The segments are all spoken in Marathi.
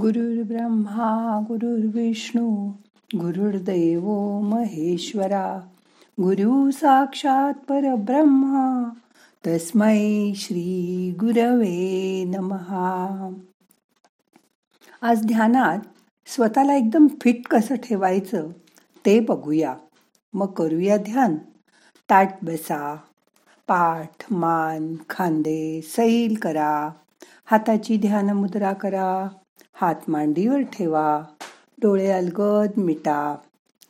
गुरुर्ब्रह्मा गुरुर्विष्णू गुरुर्दैव महेश्वरा गुरु साक्षात परब्रह्मा तस्मै श्री गुरवे नमहा. आज ध्यानात स्वतःला एकदम फिट कसं ठेवायचं ते बघूया. मग करूया ध्यान. ताट बसा पाठ मान खांदे सैल करा. हाताची ध्यान मुद्रा करा. हात मांडीवर ठेवा. डोळे अलगद मिटा.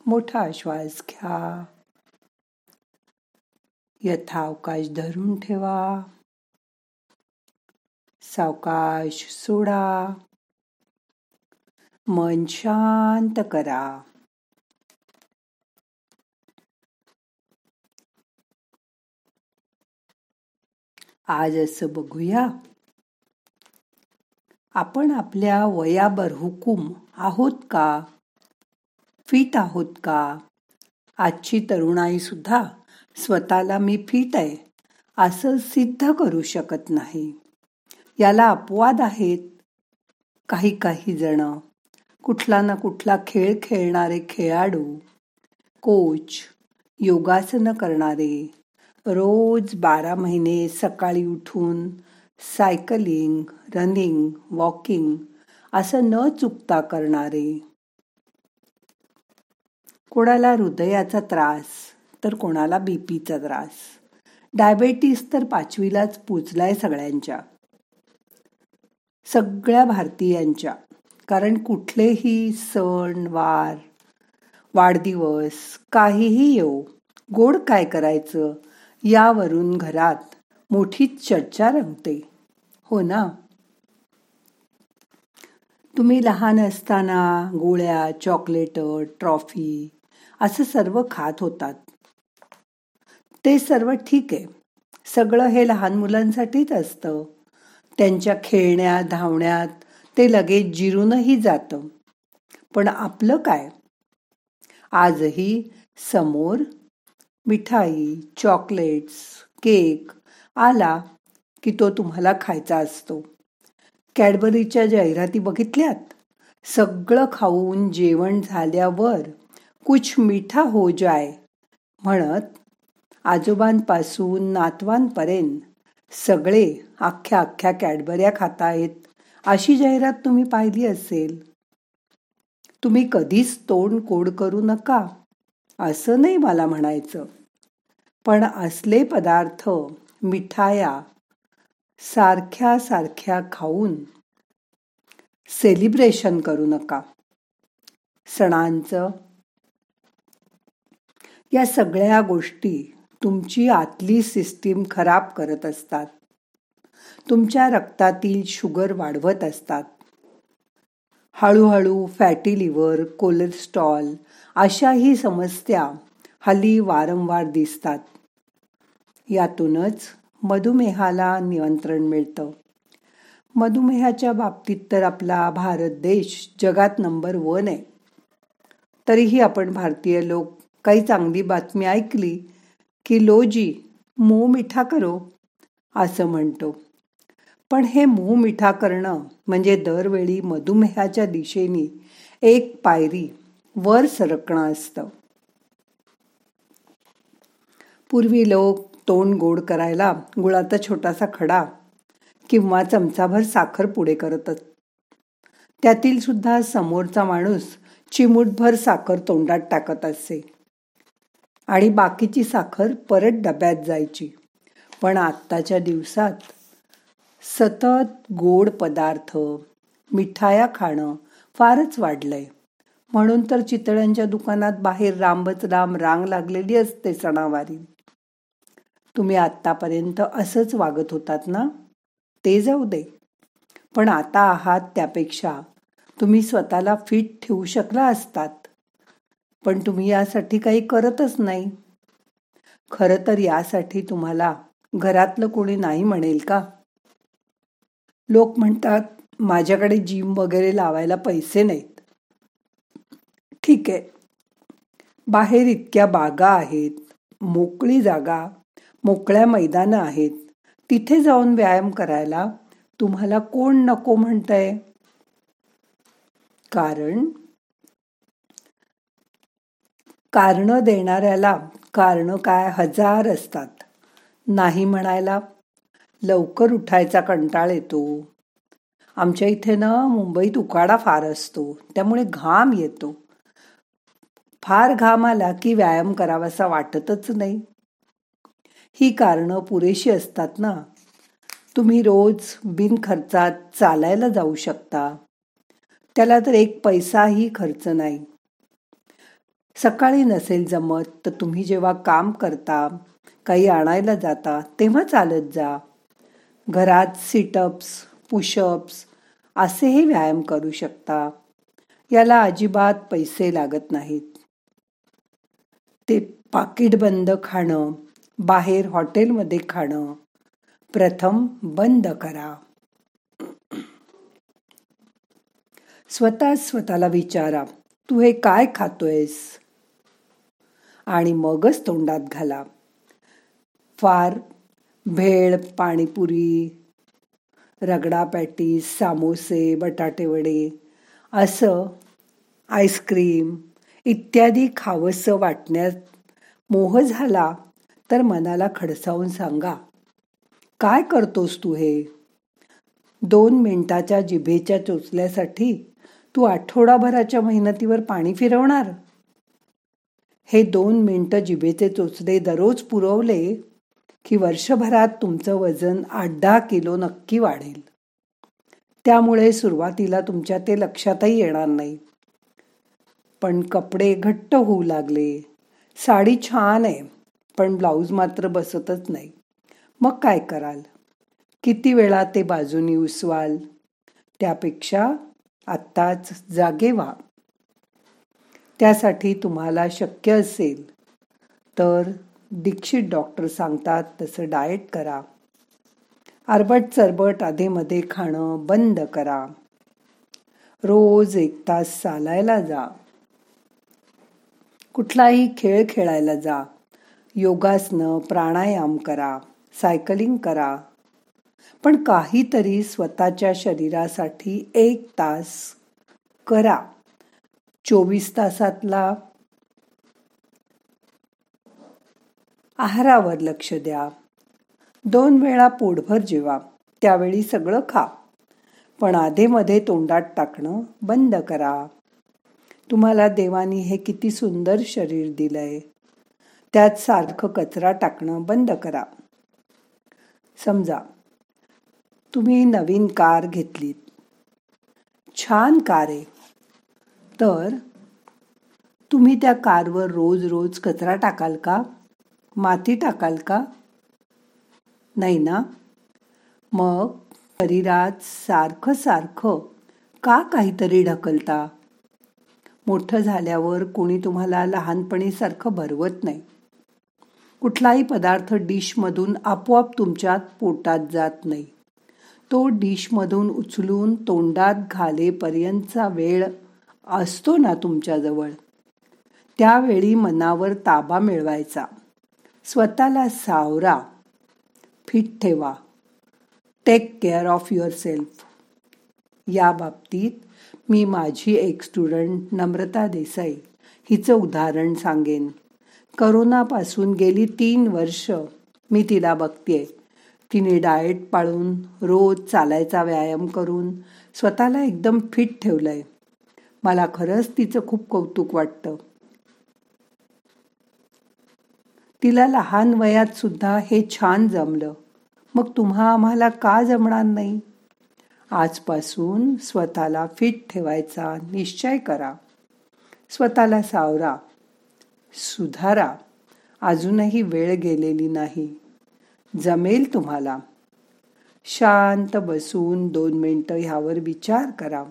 मोठा श्वास घ्या. यथावकाश धरून ठेवा. सावकाश सोडा. मन शांत करा. आज असं बघूया. आपण आपल्या वयाबर हुकूम आहोत का? फिट आहोत का? आजची तरुणाई सुद्धा स्वतःला मी फिट आहे असं सिद्ध करू शकत नाही. याला अपवाद आहेत काही काही जण. कुठला ना कुठला खेळ खेळणारे खेळाडू कोच योगासनं करणारे. रोज बारा महिने सकाळी उठून सायकलिंग रनिंग वॉकिंग असं न चुकता करणारे. कोणाला हृदयाचा त्रास तर कोणाला बीपीचा त्रास. डायबेटीस तर पाचवीलाच पोचलाय सगळ्यांच्या. सगळ्या भारतीयांच्या. कारण कुठलेही सण वार वाढदिवस काहीही येऊ गोड काय करायचं यावरून घरात मोठीच चर्चा रंगते. हो ना? तुम्ही लहान असताना गोळ्या चॉकलेट ट्रॉफी असं सर्व खात होतात. ते सर्व ठीक आहे. सगळं हे लहान मुलांसाठीच असतं. त्यांच्या खेळण्यात धावण्यात ते लगेच जिरूनही जातं. पण आपलं काय? आजही समोर मिठाई चॉकलेट्स केक आला की तो तुम्हाला खायचा असतो. कॅडबरीच्या जाहिराती बघितल्यात? सगळं खाऊन जेवण झाल्यावर कुछ मिठा हो जाय म्हणत आजोबांपासून नातवांपर्यंत सगळे अख्ख्या अख्ख्या कॅडबऱ्या खातायत. अशी जाहिरात तुम्ही पाहिली असेल. तुम्ही कधीच तोंड कोड करू नका. असं नाही मला म्हणायचं. पण असले पदार्थ मिठाया सारख्या सारख्या खाऊन सेलिब्रेशन करू नका. सणांचं. या सगळ्या गोष्टी तुमची आतली सिस्टीम खराब करत असतात. तुमच्या रक्तातील शुगर वाढवत असतात. हळूहळू फॅटी लिव्हर कोलेस्ट्रॉल अशाही समस्या हल्ली वारंवार दिसतात. यातूनच मधुमेहाला नियंत्रण मिळतं. मधुमेहाच्या बाबतीत तर आपला भारत देश जगात नंबर वन आहे. तरीही आपण भारतीय लोक काही चांगली बातमी ऐकली की लोजी मो मिठा करो असं म्हणतो. पण हे मो मिठा करणं म्हणजे दरवेळी मधुमेहाच्या दिशेने एक पायरी वर सरकणं असतं. पूर्वी लोक तोंड गोड करायला गुळाचा छोटासा खडा किंवा चमचाभर साखर पुढे करतच त्यातील सुद्धा समोरचा माणूस चिमूटभर साखर तोंडात टाकत असे. आणि बाकीची साखर परत डब्यात जायची. पण आत्ताच्या दिवसात सतत गोड पदार्थ मिठाया खाणं फारच वाढलंय. म्हणून तर चितळ्यांच्या दुकानात बाहेर रामबच राम रांग लागलेली असते सणावारी. तुम्ही आत्तापर्यंत असंच वागत होतात ना? ते जाऊ दे. पण आता आहात त्यापेक्षा तुम्ही स्वतःला फिट ठेवू शकला असतात. पण तुम्ही यासाठी काही करतच नाही. खरं तर यासाठी तुम्हाला घरातलं कोणी नाही म्हणेल का? लोक म्हणतात माझ्याकडे जिम वगैरे लावायला पैसे नाहीत. ठीक आहे. बाहेर इतक्या बागा आहेत. मोकळी जागा. मोकळ्या मैदानं आहेत. तिथे जाऊन व्यायाम करायला तुम्हाला कोण नको म्हणतंय? कारण? कारण देणाऱ्याला कारण काय? हजार असतात. नाही म्हणायला लवकर उठायचा कंटाळ येतो. आमच्या इथे ना मुंबईत उकाडा फार असतो. त्यामुळे घाम येतो. फार घाम आला की व्यायाम करावासा वाटतच नाही. ही कारणं पुरेशी असतात ना? तुम्ही रोज बिनखर्चात चालायला जाऊ शकता. त्याला तर एक पैसाही खर्च नाही. सकाळी नसेल जमत तर तुम्ही जेव्हा काम करता काही आणायला जाता तेव्हा चालत जा. घरात सिटअप्स पुशअप्स असेही व्यायाम करू शकता. याला अजिबात पैसे लागत नाहीत. ते पाकिट बंद खाणं बाहेर हॉटेलमध्ये खाणं. प्रथम बंद करा. स्वतः स्वतःला विचारा तू हे काय खातोयस? आणि मगच तोंडात घाला फार भेळ पाणीपुरी रगडा पॅटीस सामोसे बटाटेवडे असं आईस्क्रीम इत्यादी खावंसं वाटण्यात मोह झाला तर मनाला खडसावून सांगा काय करतोस तू हे? दोन मिनिटाच्या जिभेच्या चोचल्यासाठी तू आठवडाभराच्या मेहनतीवर पाणी फिरवणार? हे दोन मिनटं जिभेचे चोचले दररोज पुरवले की वर्षभरात तुमचं वजन आठ दहा किलो नक्की वाढेल. त्यामुळे सुरुवातीला तुमच्या ते लक्षातही येणार नाही. पण कपडे घट्ट होऊ लागले. साडी छान आहे. पण ब्लाऊज मात्र बसतच नाही. मग काय कराल? किती वेळा ते बाजूनी उसवाल? त्यापेक्षा आत्ताच जागे व्हा. त्यासाठी तुम्हाला शक्य असेल तर दीक्षित डॉक्टर सांगतात तसं डाएट करा. आरबट चरबट आधेमध्ये खाणं बंद करा. रोज एक तास चालायला जा. कुठलाही खेळ खेळायला जा. योगासनं प्राणायाम करा सायकलिंग करा. पण काहीतरी स्वतःच्या शरीरासाठी एक तास करा. चोवीस तासातला आहारावर लक्ष द्या. दोन वेळा पोटभर जेवा. त्यावेळी सगळं खा. पण आधेमध्ये तोंडात टाकणं बंद करा. तुम्हाला देवानी हे किती सुंदर शरीर दिलंय. त्यात सारखं कचरा टाकणं बंद करा. समजा तुम्ही नवीन कार घेतलीत. छान कार आहे. तर तुम्ही त्या कारवर रोज रोज कचरा टाकाल का? माती टाकाल का? नाही ना? मग शरीरात सारखं सारखं का काहीतरी ढकलता? मोठं झाल्यावर कोणी तुम्हाला लहानपणीसारखं भरवत नाही. कुठलाही पदार्थ डिशमधून आपोआप तुमच्यात पोटात जात नाही. तो डिशमधून उचलून तोंडात घालेपर्यंतचा वेळ असतो ना तुमच्याजवळ. त्यावेळी मनावर ताबा मिळवायचा. स्वतःला सावरा. फिट ठेवा. Take care of yourself या बाबतीत मी माझी एक स्टुडंट नम्रता देसाई. हिचं उदाहरण सांगेन. करोनापासून गेली तीन वर्ष मी तिला बघतेय. तिने डाएट पाळून रोज चालायचा व्यायाम करून स्वतःला एकदम फिट ठेवलंय. मला खरंच तिचं खूप कौतुक वाटतं. तिला लहान वयात सुद्धा हे छान जमलं. मग तुम्हा आम्हाला का जमणार नाही? आजपासून स्वतःला फिट ठेवायचा निश्चय करा. स्वतःला सावरा. सुधारा. अजूनही वेळ गेलेली नाही. जमेल तुम्हाला. शांत बसून दोन मिनटं ह्यावर विचार करा.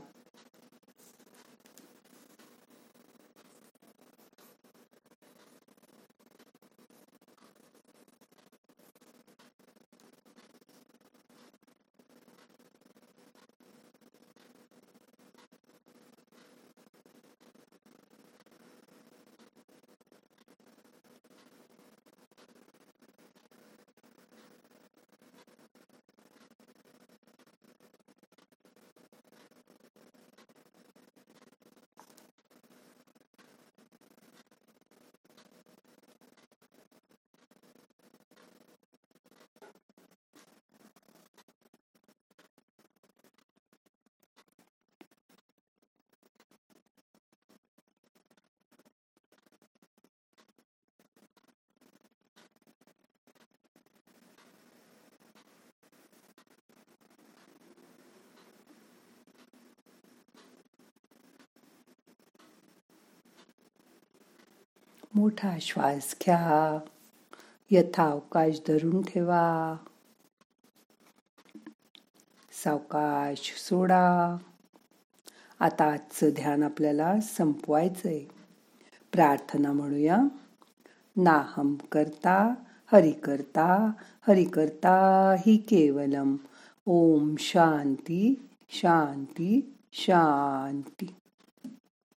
मोठा श्वास घ्या. यथावकाश धरून ठेवा. सावकाश सोडा. आता आजचं ध्यान आपल्याला संपवायचंय. प्रार्थना म्हणूया. नाहम करता हरि करता हरि करता हि केवलम. ओम शांती शांती शांती.